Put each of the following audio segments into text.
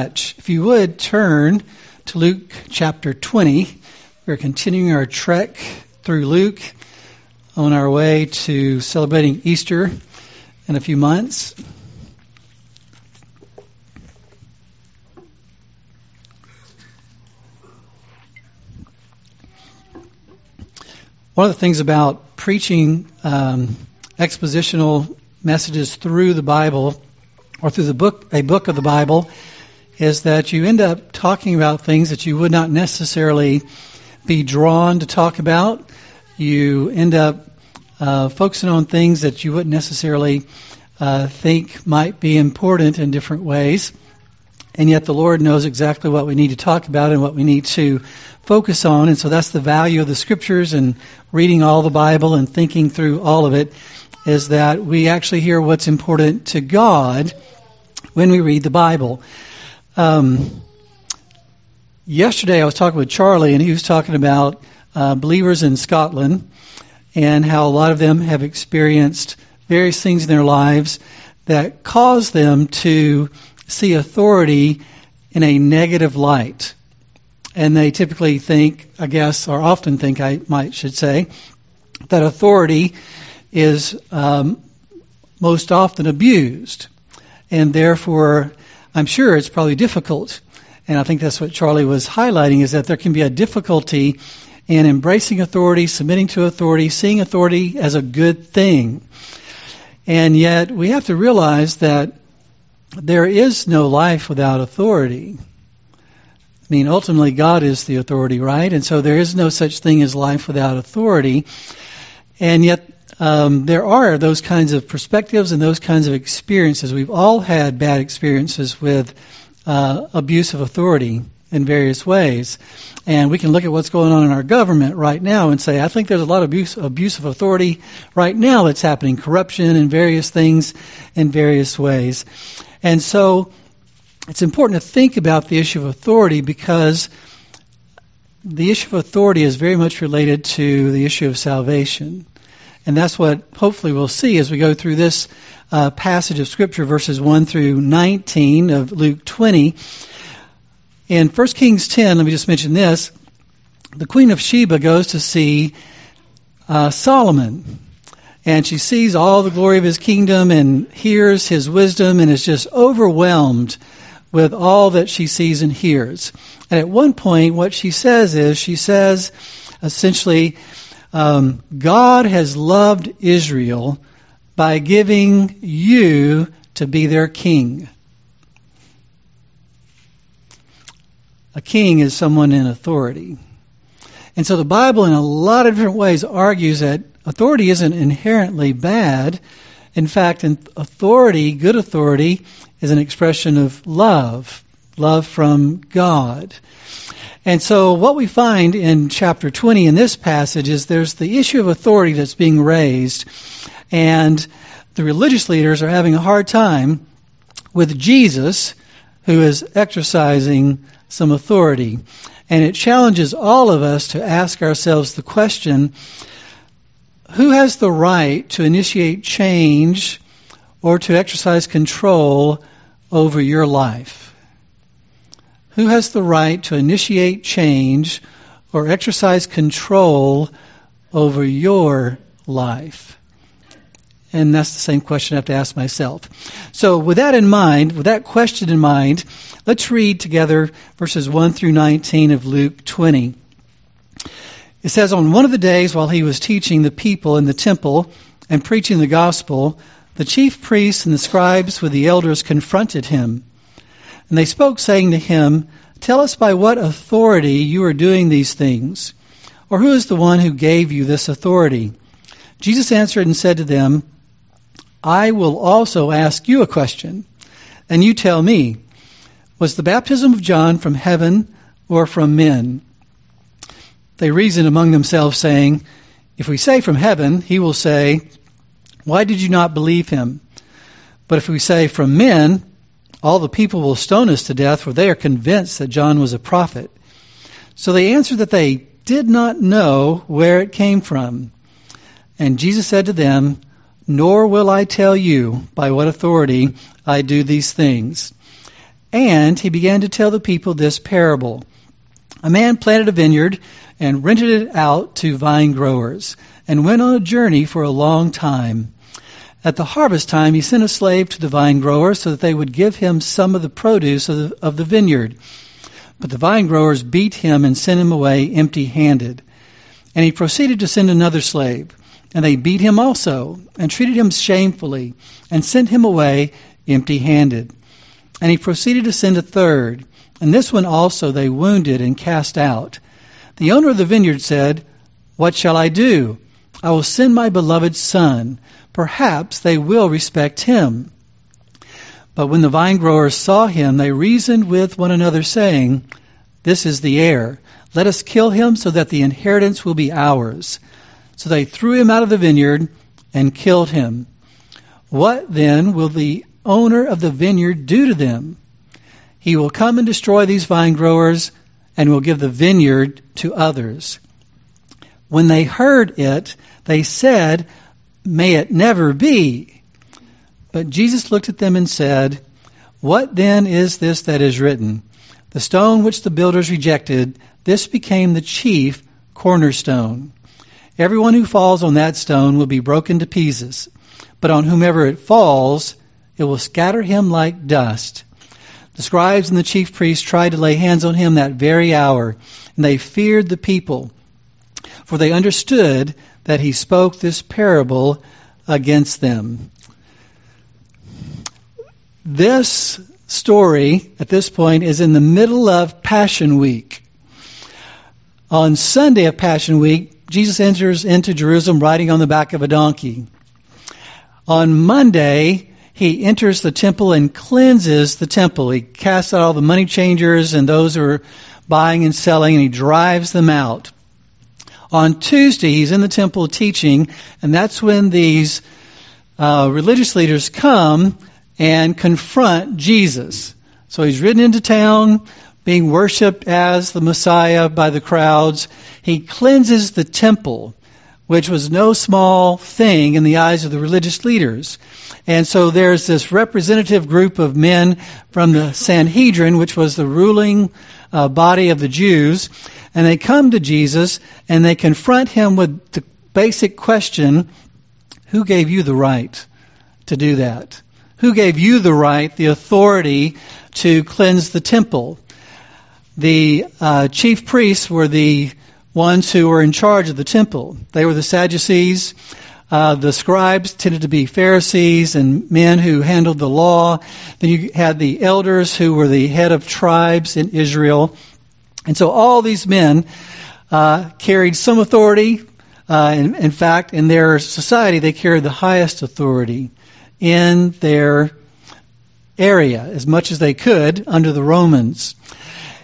If you would turn to Luke chapter 20, we're continuing our trek through Luke on our way to celebrating Easter in a few months. One of the things about preaching um, expositional messages through the Bible or through the book, a book of the Bible, is that you end up talking about things that you would not necessarily be drawn to talk about. You end up uh, focusing on things that you wouldn't necessarily uh, think might be important in different ways. And yet the Lord knows exactly what we need to talk about and what we need to focus on. And so that's the value of the scriptures and reading all the Bible and thinking through all of it is that we actually hear what's important to God when we read the Bible. Um, yesterday I was talking with Charlie, and he was talking about uh, believers in Scotland and how a lot of them have experienced various things in their lives that cause them to see authority in a negative light. And they typically think, I guess, or often think, I might should say, that authority is um, most often abused. And therefore, I'm sure it's probably difficult. And I think that's what Charlie was highlighting is that there can be a difficulty in embracing authority, submitting to authority, seeing authority as a good thing. And yet we have to realize that there is no life without authority. I mean, ultimately, God is the authority, right? And so there is no such thing as life without authority. And yet, um, there are those kinds of perspectives and those kinds of experiences. We've all had bad experiences with uh, abuse of authority in various ways. And we can look at what's going on in our government right now and say, I think there's a lot of abuse, abuse of authority right now that's happening, corruption and various things in various ways. And so it's important to think about the issue of authority because the issue of authority is very much related to the issue of salvation. And that's what hopefully we'll see as we go through this uh, passage of Scripture, verses 1 through 19 of Luke 20. In 1 Kings 10, let me just mention this. The Queen of Sheba goes to see uh, Solomon. And she sees all the glory of his kingdom and hears his wisdom and is just overwhelmed with all that she sees and hears. And at one point, what she says is, she says essentially, um, God has loved Israel by giving you to be their king. A king is someone in authority. And so the Bible, in a lot of different ways, argues that authority isn't inherently bad. In fact, authority, good authority, is an expression of love, love from God. And so what we find in chapter 20 in this passage is there's the issue of authority that's being raised, and the religious leaders are having a hard time with Jesus, who is exercising some authority. And it challenges all of us to ask ourselves the question, who has the right to initiate change or to exercise control over your life? Who has the right to initiate change or exercise control over your life? And that's the same question I have to ask myself. So, with that in mind, with that question in mind, let's read together verses 1 through 19 of Luke 20. It says, On one of the days while he was teaching the people in the temple and preaching the gospel, the chief priests and the scribes with the elders confronted him. And they spoke, saying to him, Tell us by what authority you are doing these things, or who is the one who gave you this authority? Jesus answered and said to them, I will also ask you a question, and you tell me, was the baptism of John from heaven or from men? They reasoned among themselves, saying, If we say from heaven, he will say, Why did you not believe him? But if we say from men, all the people will stone us to death, for they are convinced that John was a prophet. So they answered that they did not know where it came from. And Jesus said to them, Nor will I tell you by what authority I do these things. And he began to tell the people this parable. A man planted a vineyard and rented it out to vine growers and went on a journey for a long time. At the harvest time, he sent a slave to the vine growers so that they would give him some of the produce of the, of the vineyard. But the vine growers beat him and sent him away empty handed. And he proceeded to send another slave. And they beat him also, and treated him shamefully, and sent him away empty handed. And he proceeded to send a third. And this one also they wounded and cast out. The owner of the vineyard said, What shall I do? I will send my beloved son. Perhaps they will respect him. But when the vine growers saw him, they reasoned with one another, saying, This is the heir. Let us kill him so that the inheritance will be ours. So they threw him out of the vineyard and killed him. What then will the owner of the vineyard do to them? He will come and destroy these vine growers and will give the vineyard to others. When they heard it, they said, May it never be. But Jesus looked at them and said, What then is this that is written? The stone which the builders rejected, this became the chief cornerstone. Everyone who falls on that stone will be broken to pieces, but on whomever it falls, it will scatter him like dust. The scribes and the chief priests tried to lay hands on him that very hour, and they feared the people, for they understood that he spoke this parable against them. This story at this point is in the middle of Passion Week. On Sunday of Passion Week, Jesus enters into Jerusalem riding on the back of a donkey. On Monday, he enters the temple and cleanses the temple. He casts out all the money changers and those who are buying and selling, and he drives them out. On Tuesday, he's in the temple teaching, and that's when these uh, religious leaders come and confront Jesus. So he's ridden into town, being worshipped as the Messiah by the crowds. He cleanses the temple which was no small thing in the eyes of the religious leaders. And so there's this representative group of men from the Sanhedrin, which was the ruling uh, body of the Jews, and they come to Jesus and they confront him with the basic question Who gave you the right to do that? Who gave you the right, the authority to cleanse the temple? The uh, chief priests were the ones who were in charge of the temple. They were the Sadducees. Uh, the scribes tended to be Pharisees and men who handled the law. Then you had the elders who were the head of tribes in Israel. And so all these men uh, carried some authority. Uh, in, in fact, in their society, they carried the highest authority in their area as much as they could under the Romans.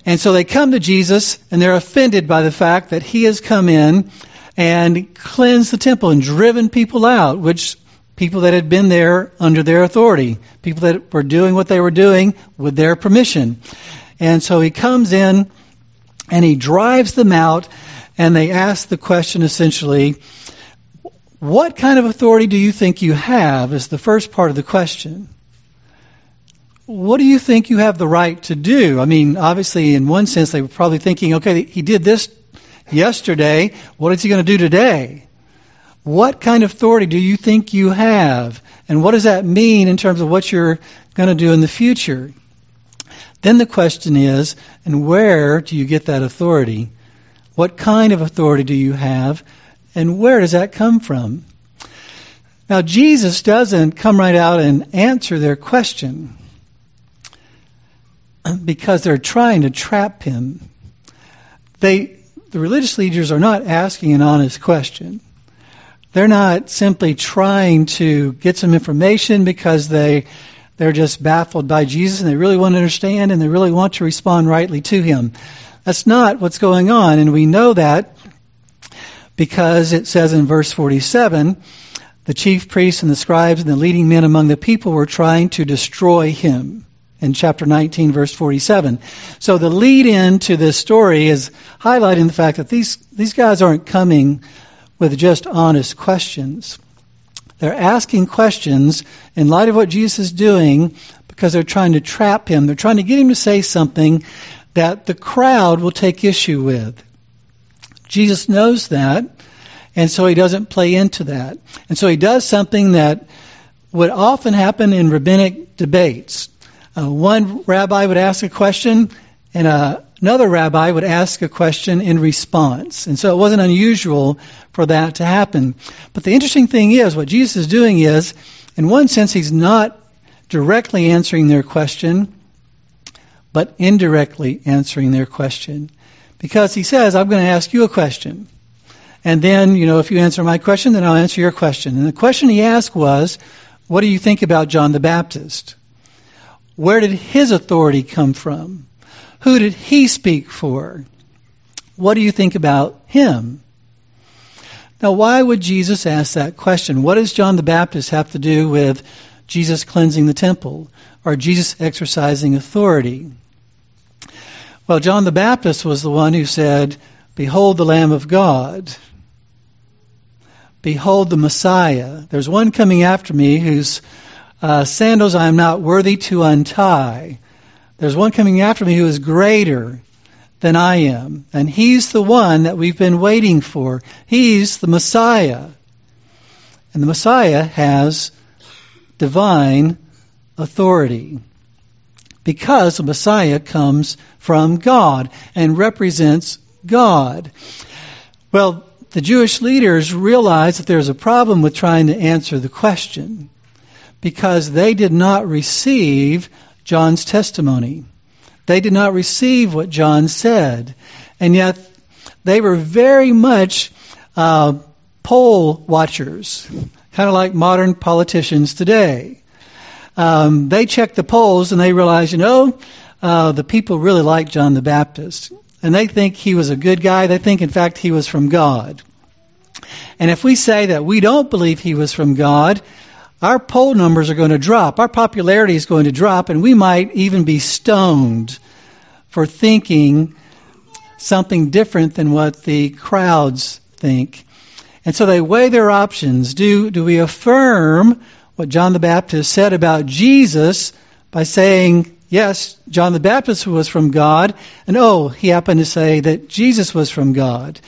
And so they come to Jesus and they're offended by the fact that he has come in and cleansed the temple and driven people out, which people that had been there under their authority, people that were doing what they were doing with their permission. And so he comes in and he drives them out and they ask the question essentially, what kind of authority do you think you have is the first part of the question what do you think you have the right to do? I mean, obviously, in one sense, they were probably thinking, okay, he did this yesterday. What is he going to do today? What kind of authority do you think you have? And what does that mean in terms of what you're going to do in the future? Then the question is, and where do you get that authority? What kind of authority do you have? And where does that come from? Now, Jesus doesn't come right out and answer their question because they're trying to trap him. They, the religious leaders are not asking an honest question. They're not simply trying to get some information because they, they're just baffled by Jesus and they really want to understand and they really want to respond rightly to him. That's not what's going on, and we know that because it says in verse 47 the chief priests and the scribes and the leading men among the people were trying to destroy him in chapter 19, verse 47. So the lead in to this story is highlighting the fact that these, these guys aren't coming with just honest questions. They're asking questions in light of what Jesus is doing because they're trying to trap him. They're trying to get him to say something that the crowd will take issue with. Jesus knows that, and so he doesn't play into that. And so he does something that would often happen in rabbinic debates. Uh, one rabbi would ask a question, and uh, another rabbi would ask a question in response. And so it wasn't unusual for that to happen. But the interesting thing is, what Jesus is doing is, in one sense, he's not directly answering their question, but indirectly answering their question. Because he says, I'm going to ask you a question. And then, you know, if you answer my question, then I'll answer your question. And the question he asked was, what do you think about John the Baptist? Where did his authority come from? Who did he speak for? What do you think about him? Now, why would Jesus ask that question? What does John the Baptist have to do with Jesus cleansing the temple or Jesus exercising authority? Well, John the Baptist was the one who said, Behold the Lamb of God. Behold the Messiah. There's one coming after me whose uh, sandals I am not worthy to untie. There's one coming after me who is greater than I am. And he's the one that we've been waiting for. He's the Messiah. And the Messiah has divine authority because the Messiah comes from God and represents God. Well, the Jewish leaders realize that there's a problem with trying to answer the question because they did not receive John's testimony. They did not receive what John said. And yet they were very much uh, poll watchers, kind of like modern politicians today. Um, they check the polls and they realize, you know, uh, the people really like John the Baptist. And they think he was a good guy. They think, in fact, he was from God. And if we say that we don't believe he was from God, our poll numbers are going to drop. Our popularity is going to drop, and we might even be stoned for thinking something different than what the crowds think. And so they weigh their options. Do, do we affirm what John the Baptist said about Jesus by saying, yes, John the Baptist was from God, and oh, he happened to say that Jesus was from God,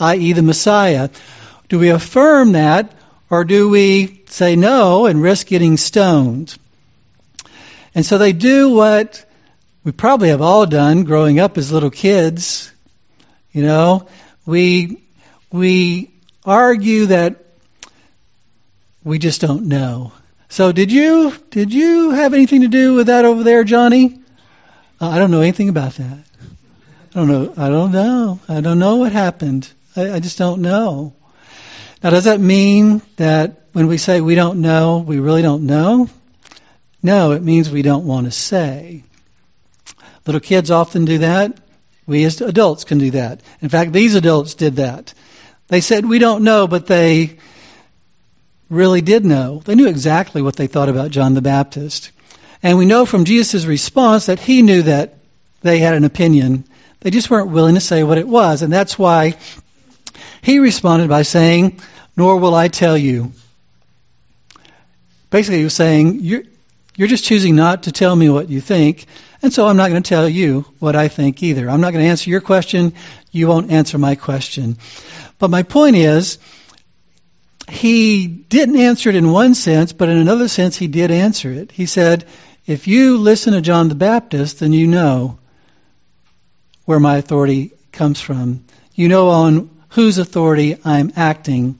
i.e., the Messiah? Do we affirm that, or do we say no and risk getting stoned? And so they do what we probably have all done growing up as little kids. You know, we we argue that we just don't know. So did you did you have anything to do with that over there, Johnny? Uh, I don't know anything about that. I don't know. I don't know. I don't know what happened. I, I just don't know. Now, does that mean that when we say we don't know, we really don't know? No, it means we don't want to say. Little kids often do that. We as adults can do that. In fact, these adults did that. They said, We don't know, but they really did know. They knew exactly what they thought about John the Baptist. And we know from Jesus' response that he knew that they had an opinion. They just weren't willing to say what it was. And that's why he responded by saying, Nor will I tell you. Basically, he was saying, You're, you're just choosing not to tell me what you think, and so I'm not going to tell you what I think either. I'm not going to answer your question. You won't answer my question. But my point is, he didn't answer it in one sense, but in another sense, he did answer it. He said, If you listen to John the Baptist, then you know where my authority comes from. You know on whose authority I'm acting.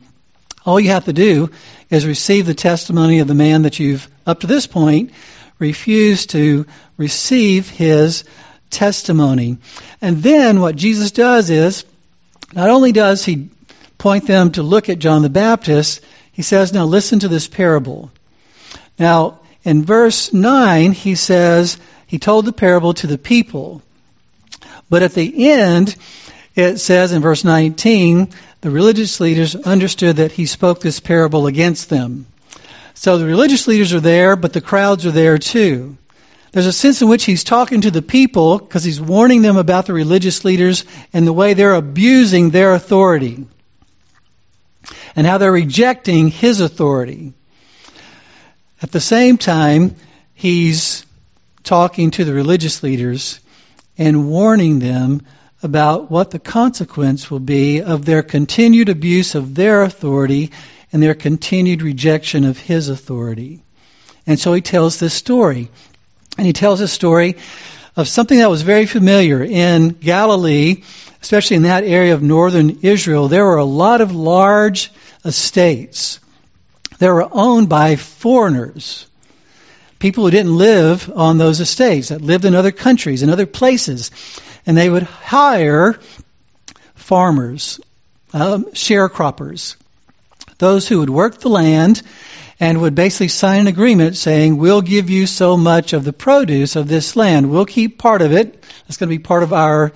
All you have to do is receive the testimony of the man that you've, up to this point, refused to receive his testimony. And then what Jesus does is, not only does he point them to look at John the Baptist, he says, now listen to this parable. Now, in verse 9, he says, he told the parable to the people. But at the end, it says in verse 19, the religious leaders understood that he spoke this parable against them. So the religious leaders are there, but the crowds are there too. There's a sense in which he's talking to the people because he's warning them about the religious leaders and the way they're abusing their authority and how they're rejecting his authority. At the same time, he's talking to the religious leaders and warning them about what the consequence will be of their continued abuse of their authority and their continued rejection of his authority. And so he tells this story. And he tells a story of something that was very familiar in Galilee, especially in that area of northern Israel. There were a lot of large estates that were owned by foreigners. People who didn't live on those estates, that lived in other countries and other places. And they would hire farmers, um, sharecroppers, those who would work the land and would basically sign an agreement saying, we'll give you so much of the produce of this land. We'll keep part of it. It's going to be part of our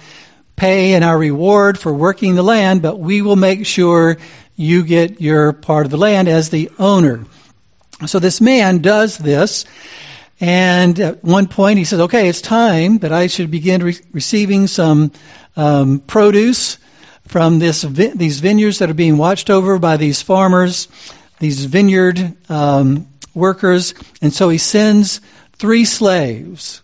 pay and our reward for working the land, but we will make sure you get your part of the land as the owner. So this man does this, and at one point he says, okay, it's time that I should begin re- receiving some um, produce from this vi- these vineyards that are being watched over by these farmers these vineyard um, workers, and so he sends three slaves,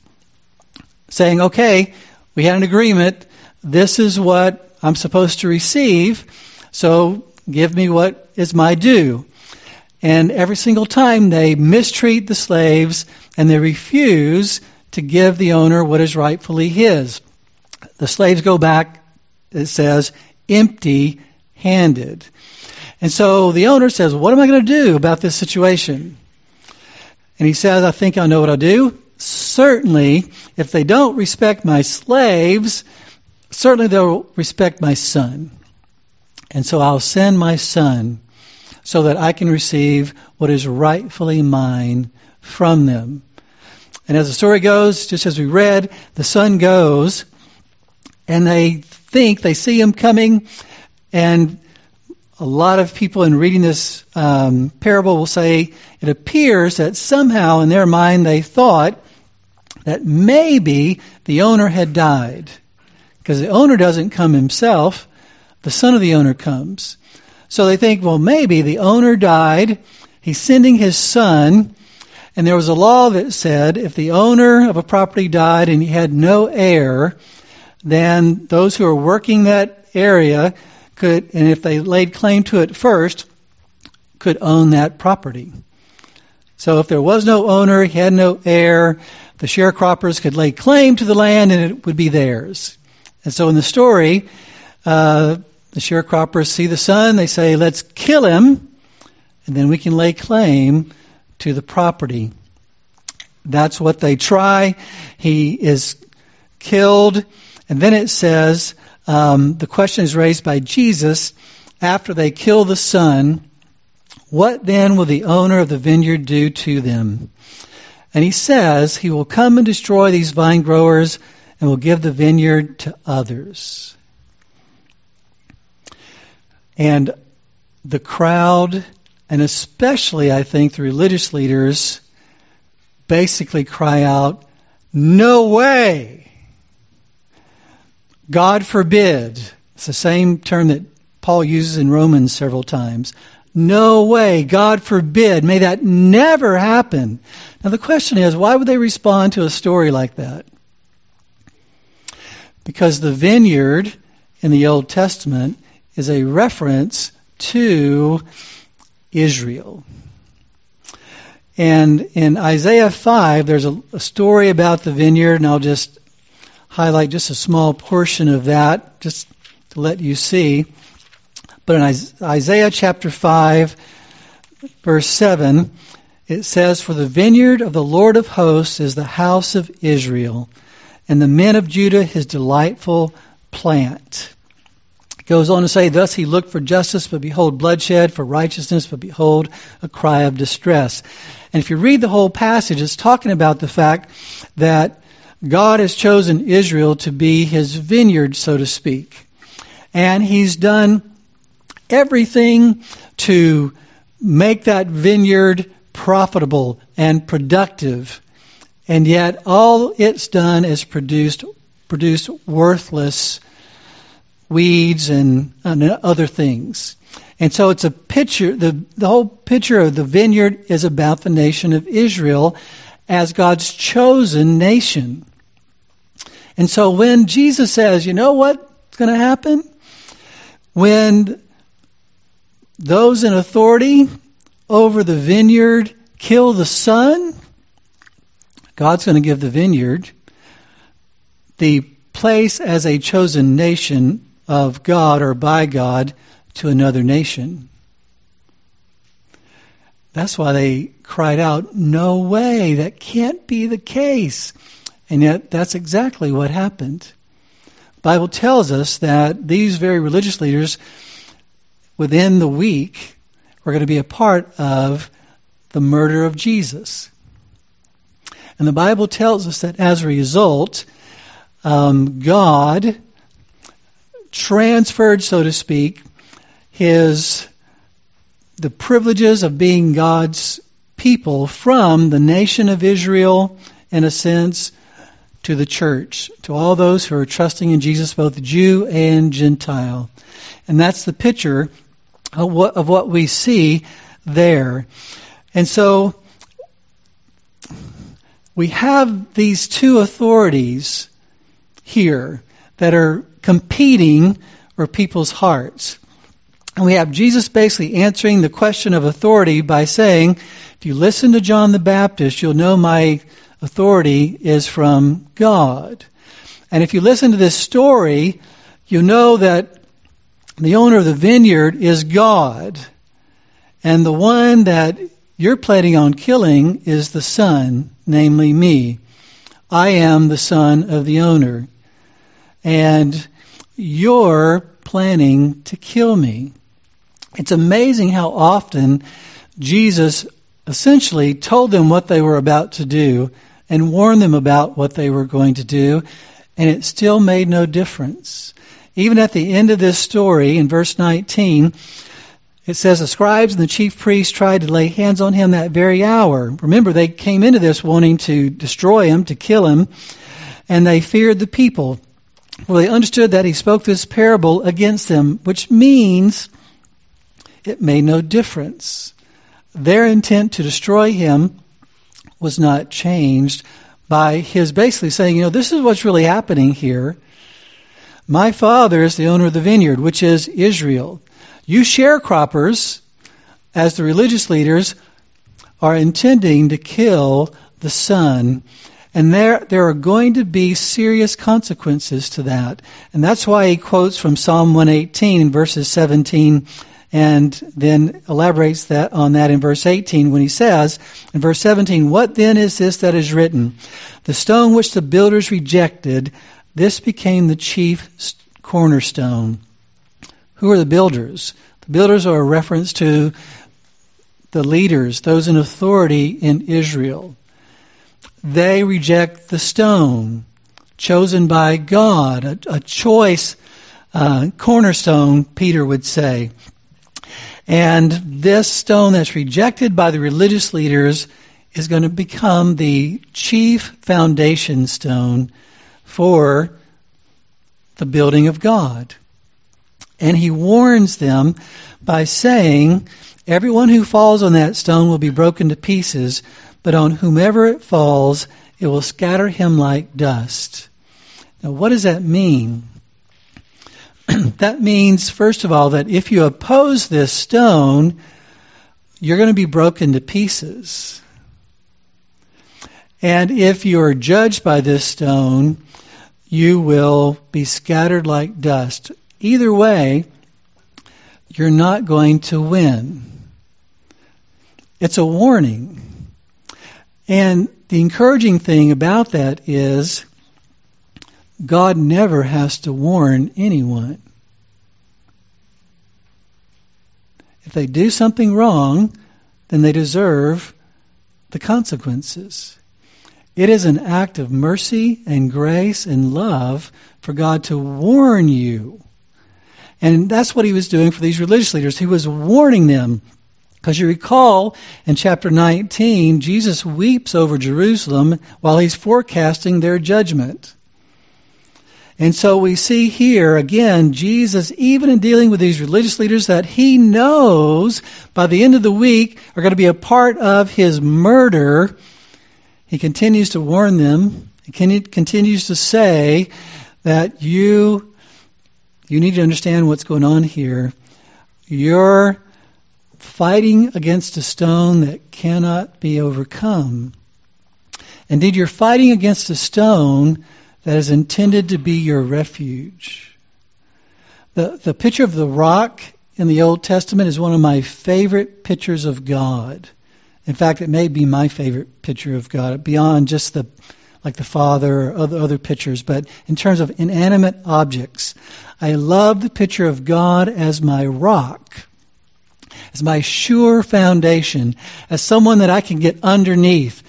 saying, "Okay, we had an agreement. This is what I'm supposed to receive. So give me what is my due." And every single time they mistreat the slaves and they refuse to give the owner what is rightfully his. The slaves go back, it says, empty handed. And so the owner says, What am I going to do about this situation? And he says, I think I know what I'll do. Certainly, if they don't respect my slaves, certainly they'll respect my son. And so I'll send my son so that I can receive what is rightfully mine from them. And as the story goes, just as we read, the son goes and they think, they see him coming, and a lot of people in reading this um, parable will say it appears that somehow in their mind they thought that maybe the owner had died. Because the owner doesn't come himself, the son of the owner comes. So they think, well, maybe the owner died, he's sending his son, and there was a law that said if the owner of a property died and he had no heir, then those who are working that area could, and if they laid claim to it first, could own that property. So if there was no owner, he had no heir, the sharecroppers could lay claim to the land and it would be theirs. And so in the story, uh, the sharecroppers see the son, they say, let's kill him, and then we can lay claim to the property. That's what they try. He is killed, and then it says, um, the question is raised by Jesus after they kill the son. What then will the owner of the vineyard do to them? And he says he will come and destroy these vine growers and will give the vineyard to others. And the crowd, and especially I think the religious leaders, basically cry out, No way! God forbid. It's the same term that Paul uses in Romans several times. No way. God forbid. May that never happen. Now the question is, why would they respond to a story like that? Because the vineyard in the Old Testament is a reference to Israel. And in Isaiah 5, there's a, a story about the vineyard, and I'll just highlight just a small portion of that, just to let you see. But in Isaiah chapter 5, verse 7, it says, For the vineyard of the Lord of hosts is the house of Israel, and the men of Judah his delightful plant. Goes on to say, Thus he looked for justice, but behold bloodshed, for righteousness, but behold a cry of distress. And if you read the whole passage, it's talking about the fact that God has chosen Israel to be his vineyard, so to speak. And he's done everything to make that vineyard profitable and productive. And yet all it's done is produced produced worthless weeds and, and other things. And so it's a picture the, the whole picture of the vineyard is about the nation of Israel as God's chosen nation. And so when Jesus says, you know what's going to happen? When those in authority over the vineyard kill the son, God's going to give the vineyard the place as a chosen nation of God or by God to another nation. That's why they cried out, No way, that can't be the case. And yet, that's exactly what happened. The Bible tells us that these very religious leaders, within the week, were going to be a part of the murder of Jesus. And the Bible tells us that as a result, um, God transferred, so to speak, his the privileges of being God's people from the nation of Israel, in a sense, to the church, to all those who are trusting in Jesus, both Jew and Gentile. And that's the picture of what, of what we see there. And so we have these two authorities here that are competing for people's hearts. And we have Jesus basically answering the question of authority by saying, if you listen to John the Baptist, you'll know my authority is from God. And if you listen to this story, you know that the owner of the vineyard is God. And the one that you're planning on killing is the son, namely me. I am the son of the owner. And you're planning to kill me. It's amazing how often Jesus essentially told them what they were about to do and warned them about what they were going to do, and it still made no difference. Even at the end of this story, in verse 19, it says the scribes and the chief priests tried to lay hands on him that very hour. Remember, they came into this wanting to destroy him, to kill him, and they feared the people. Well, they understood that he spoke this parable against them, which means it made no difference. Their intent to destroy him was not changed by his basically saying, you know, this is what's really happening here. My father is the owner of the vineyard, which is Israel. You sharecroppers, as the religious leaders, are intending to kill the son. And there, there are going to be serious consequences to that. And that's why he quotes from Psalm 118 verses 17 and then elaborates that on that in verse 18 when he says in verse 17 what then is this that is written? The stone which the builders rejected this became the chief cornerstone. Who are the builders? The builders are a reference to the leaders those in authority in Israel they reject the stone chosen by God a, a choice uh, cornerstone Peter would say and this stone that's rejected by the religious leaders is going to become the chief foundation stone for the building of God. And he warns them by saying, Everyone who falls on that stone will be broken to pieces, but on whomever it falls, it will scatter him like dust. Now, what does that mean? that means, first of all, that if you oppose this stone, you're going to be broken to pieces. And if you're judged by this stone, you will be scattered like dust. Either way, you're not going to win. It's a warning. And the encouraging thing about that is God never has to warn anyone. If they do something wrong, then they deserve the consequences. It is an act of mercy and grace and love for God to warn you. And that's what he was doing for these religious leaders. He was warning them. Because you recall in chapter 19, Jesus weeps over Jerusalem while he's forecasting their judgment. And so we see here again, Jesus, even in dealing with these religious leaders that he knows by the end of the week are going to be a part of his murder, he continues to warn them. He continues to say that you you need to understand what's going on here. You're fighting against a stone that cannot be overcome. Indeed, you're fighting against a stone that is intended to be your refuge. The, the picture of the rock in the Old Testament is one of my favorite pictures of God. In fact, it may be my favorite picture of God, beyond just the like the Father or other, other pictures, but in terms of inanimate objects, I love the picture of God as my rock, as my sure foundation, as someone that I can get underneath,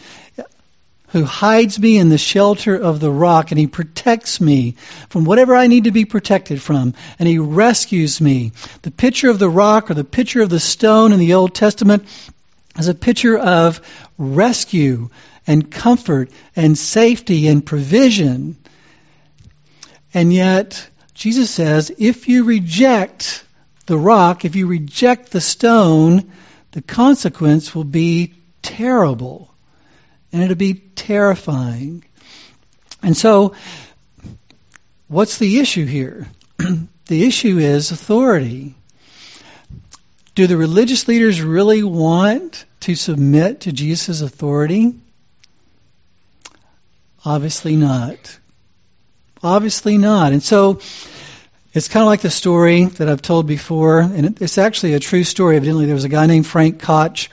who hides me in the shelter of the rock, and He protects me from whatever I need to be protected from, and He rescues me. The picture of the rock or the picture of the stone in the Old Testament is a picture of rescue and comfort and safety and provision. And yet, Jesus says, if you reject the rock, if you reject the stone, the consequence will be terrible. And it'll be terrifying. And so, what's the issue here? the issue is authority. Do the religious leaders really want to submit to Jesus' authority? Obviously not. Obviously not. And so it's kind of like the story that I've told before, and it's actually a true story. Evidently, there was a guy named Frank Koch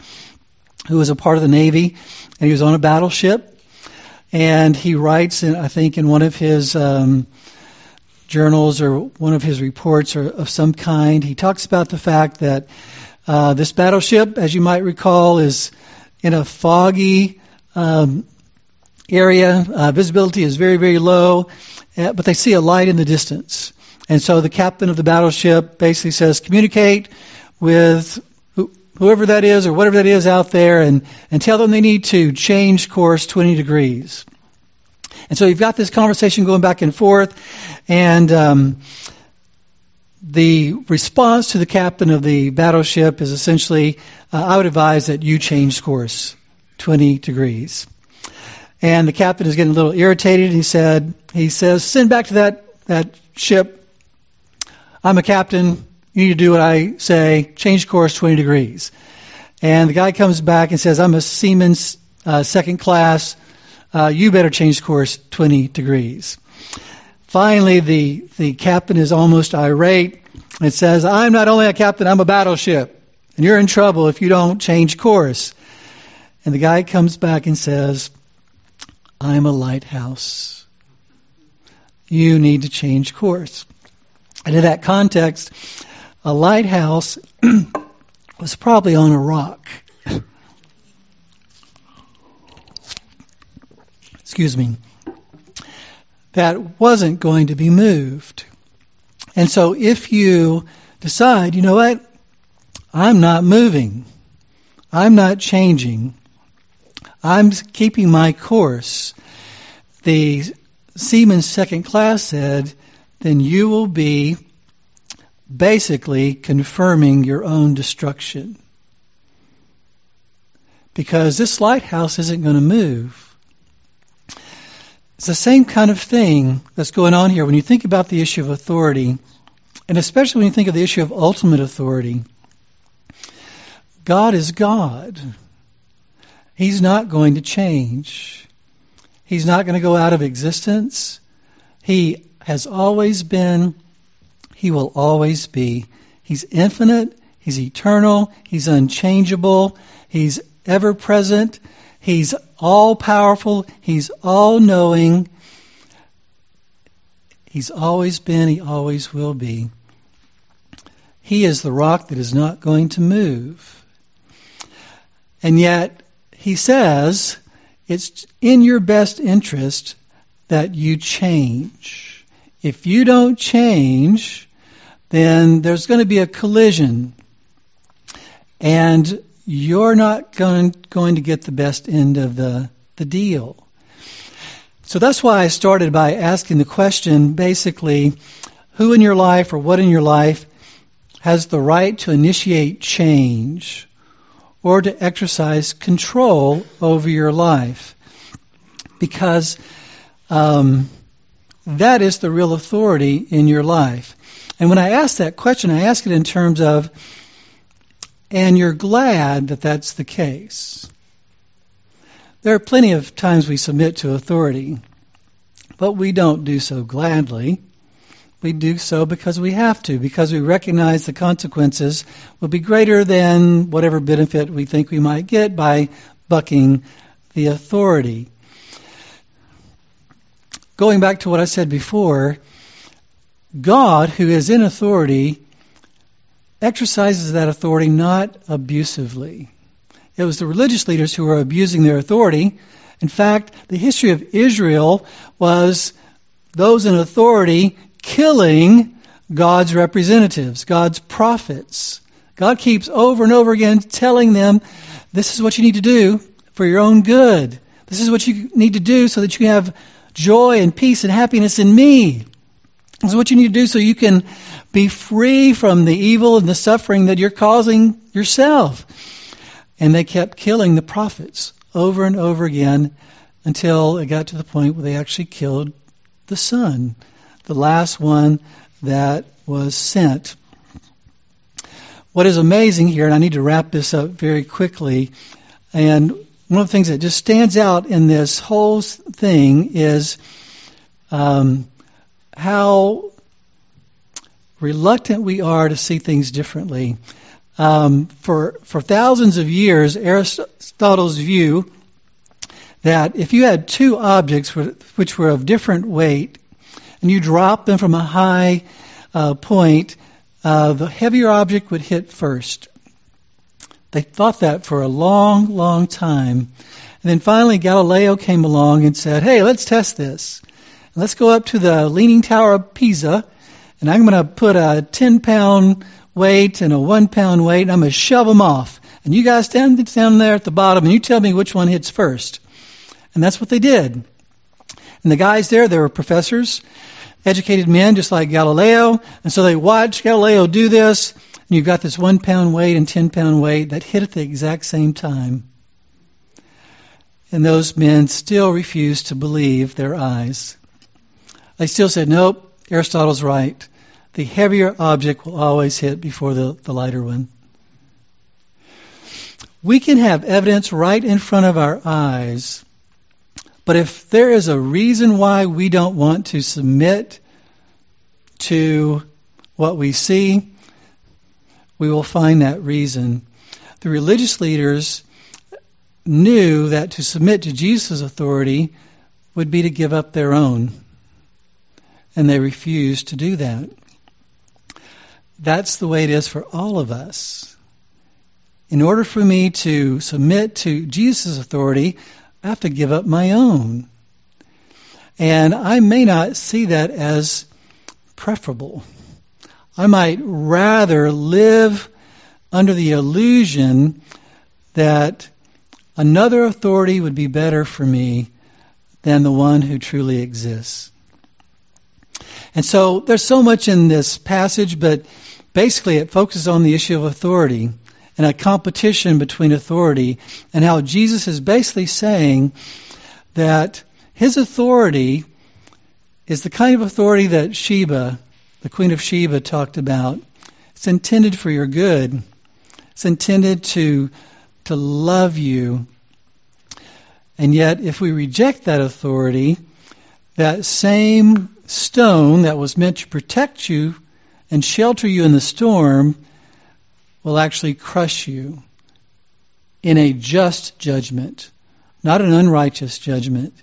who was a part of the Navy, and he was on a battleship. And he writes, in, I think, in one of his um, journals or one of his reports or of some kind, he talks about the fact that uh, this battleship, as you might recall, is in a foggy um, area. Uh, visibility is very, very low, uh, but they see a light in the distance. And so the captain of the battleship basically says, communicate with whoever that is or whatever that is out there and, and tell them they need to change course 20 degrees. And so you've got this conversation going back and forth, and um, the response to the captain of the battleship is essentially, uh, I would advise that you change course 20 degrees. And the captain is getting a little irritated. And he said, he says, send back to that, that ship. I'm a captain. You need to do what I say. Change course 20 degrees. And the guy comes back and says, I'm a seaman's uh, second class. Uh, you better change course 20 degrees. Finally, the, the captain is almost irate and says, I'm not only a captain, I'm a battleship. And you're in trouble if you don't change course. And the guy comes back and says, I'm a lighthouse. You need to change course. And in that context, a lighthouse was probably on a rock. Excuse me. That wasn't going to be moved. And so if you decide, you know what? I'm not moving. I'm not changing. I'm keeping my course. The seaman second class said, then you will be basically confirming your own destruction. Because this lighthouse isn't going to move. It's the same kind of thing that's going on here when you think about the issue of authority, and especially when you think of the issue of ultimate authority. God is God. He's not going to change. He's not going to go out of existence. He has always been. He will always be. He's infinite. He's eternal. He's unchangeable. He's ever present. He's all powerful. He's all knowing. He's always been. He always will be. He is the rock that is not going to move. And yet, he says it's in your best interest that you change. If you don't change, then there's going to be a collision. And you're not going, going to get the best end of the, the deal. So that's why I started by asking the question basically, who in your life or what in your life has the right to initiate change or to exercise control over your life. because um, that is the real authority in your life. And when I ask that question, I ask it in terms of, and you're glad that that's the case. There are plenty of times we submit to authority, but we don't do so gladly. We do so because we have to, because we recognize the consequences will be greater than whatever benefit we think we might get by bucking the authority. Going back to what I said before, God, who is in authority, exercises that authority not abusively. It was the religious leaders who were abusing their authority. In fact, the history of Israel was those in authority killing God's representatives, God's prophets. God keeps over and over again telling them, this is what you need to do for your own good. This is what you need to do so that you have joy and peace and happiness in me. This is what you need to do so you can be free from the evil and the suffering that you're causing yourself. And they kept killing the prophets over and over again until it got to the point where they actually killed the son the last one that was sent. What is amazing here, and I need to wrap this up very quickly, and one of the things that just stands out in this whole thing is um, how reluctant we are to see things differently. Um, for for thousands of years, Aristotle's view that if you had two objects which were of different weight and you drop them from a high uh, point, uh, the heavier object would hit first. They thought that for a long, long time. And then finally Galileo came along and said, hey, let's test this. Let's go up to the Leaning Tower of Pisa, and I'm going to put a 10 pound weight and a 1 pound weight, and I'm going to shove them off. And you guys stand down there at the bottom, and you tell me which one hits first. And that's what they did. And the guys there, they were professors, educated men just like Galileo. And so they watched Galileo do this. And you've got this one pound weight and 10 pound weight that hit at the exact same time. And those men still refused to believe their eyes. They still said, nope, Aristotle's right. The heavier object will always hit before the, the lighter one. We can have evidence right in front of our eyes but if there is a reason why we don't want to submit to what we see, we will find that reason. The religious leaders knew that to submit to Jesus' authority would be to give up their own. And they refused to do that. That's the way it is for all of us. In order for me to submit to Jesus' authority, I have to give up my own. And I may not see that as preferable. I might rather live under the illusion that another authority would be better for me than the one who truly exists. And so there's so much in this passage, but basically it focuses on the issue of authority and a competition between authority, and how Jesus is basically saying that his authority is the kind of authority that Sheba, the Queen of Sheba, talked about. It's intended for your good. It's intended to to love you. And yet, if we reject that authority, that same stone that was meant to protect you and shelter you in the storm will actually crush you in a just judgment, not an unrighteous judgment.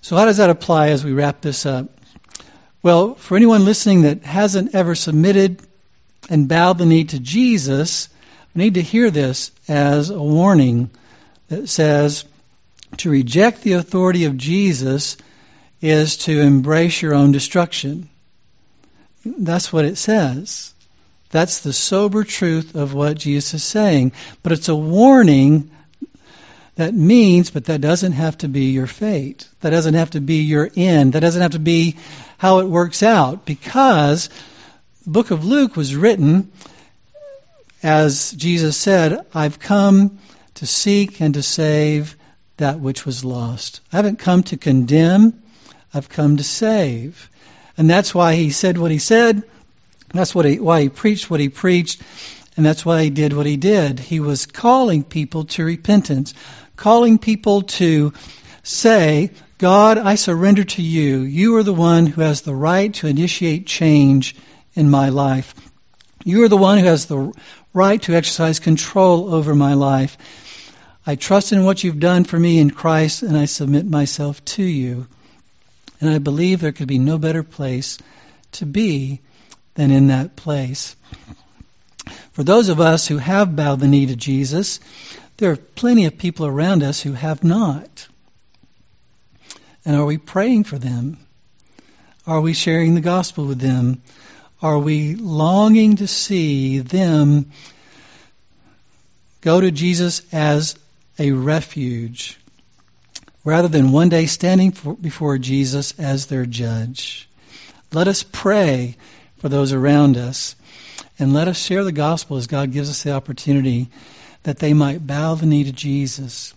So, how does that apply as we wrap this up? Well, for anyone listening that hasn't ever submitted and bowed the knee to Jesus, we need to hear this as a warning that says to reject the authority of Jesus is to embrace your own destruction. That's what it says. That's the sober truth of what Jesus is saying. But it's a warning that means, but that doesn't have to be your fate. That doesn't have to be your end. That doesn't have to be how it works out. Because the book of Luke was written, as Jesus said, I've come to seek and to save that which was lost. I haven't come to condemn, I've come to save. And that's why he said what he said. That's what he, why he preached what he preached. And that's why he did what he did. He was calling people to repentance, calling people to say, God, I surrender to you. You are the one who has the right to initiate change in my life. You are the one who has the right to exercise control over my life. I trust in what you've done for me in Christ and I submit myself to you. And I believe there could be no better place to be than in that place. For those of us who have bowed the knee to Jesus, there are plenty of people around us who have not. And are we praying for them? Are we sharing the gospel with them? Are we longing to see them go to Jesus as a refuge rather than one day standing for, before Jesus as their judge. Let us pray for those around us and let us share the gospel as God gives us the opportunity that they might bow the knee to Jesus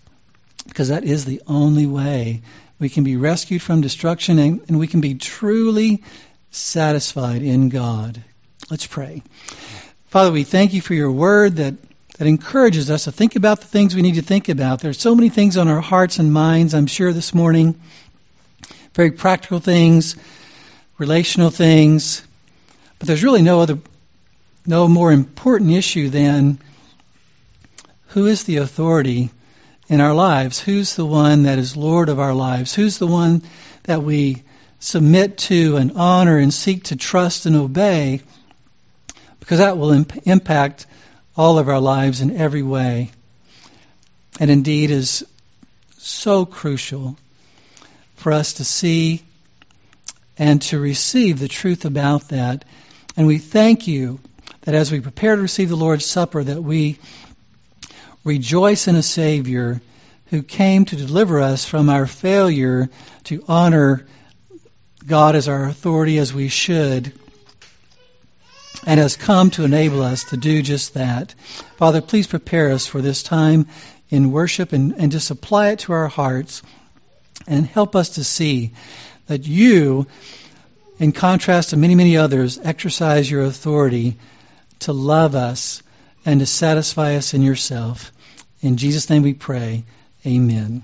because that is the only way we can be rescued from destruction and, and we can be truly satisfied in God. Let's pray. Father, we thank you for your word that that encourages us to think about the things we need to think about. There's so many things on our hearts and minds, I'm sure, this morning. Very practical things, relational things. But there's really no other, no more important issue than who is the authority in our lives? Who's the one that is Lord of our lives? Who's the one that we submit to and honor and seek to trust and obey? Because that will imp- impact all of our lives in every way. And indeed is so crucial for us to see and to receive the truth about that. And we thank you that as we prepare to receive the Lord's Supper, that we rejoice in a Savior who came to deliver us from our failure to honor God as our authority as we should and has come to enable us to do just that. Father, please prepare us for this time in worship and, and just apply it to our hearts and help us to see that you, in contrast to many, many others, exercise your authority to love us and to satisfy us in yourself. In Jesus' name we pray. Amen.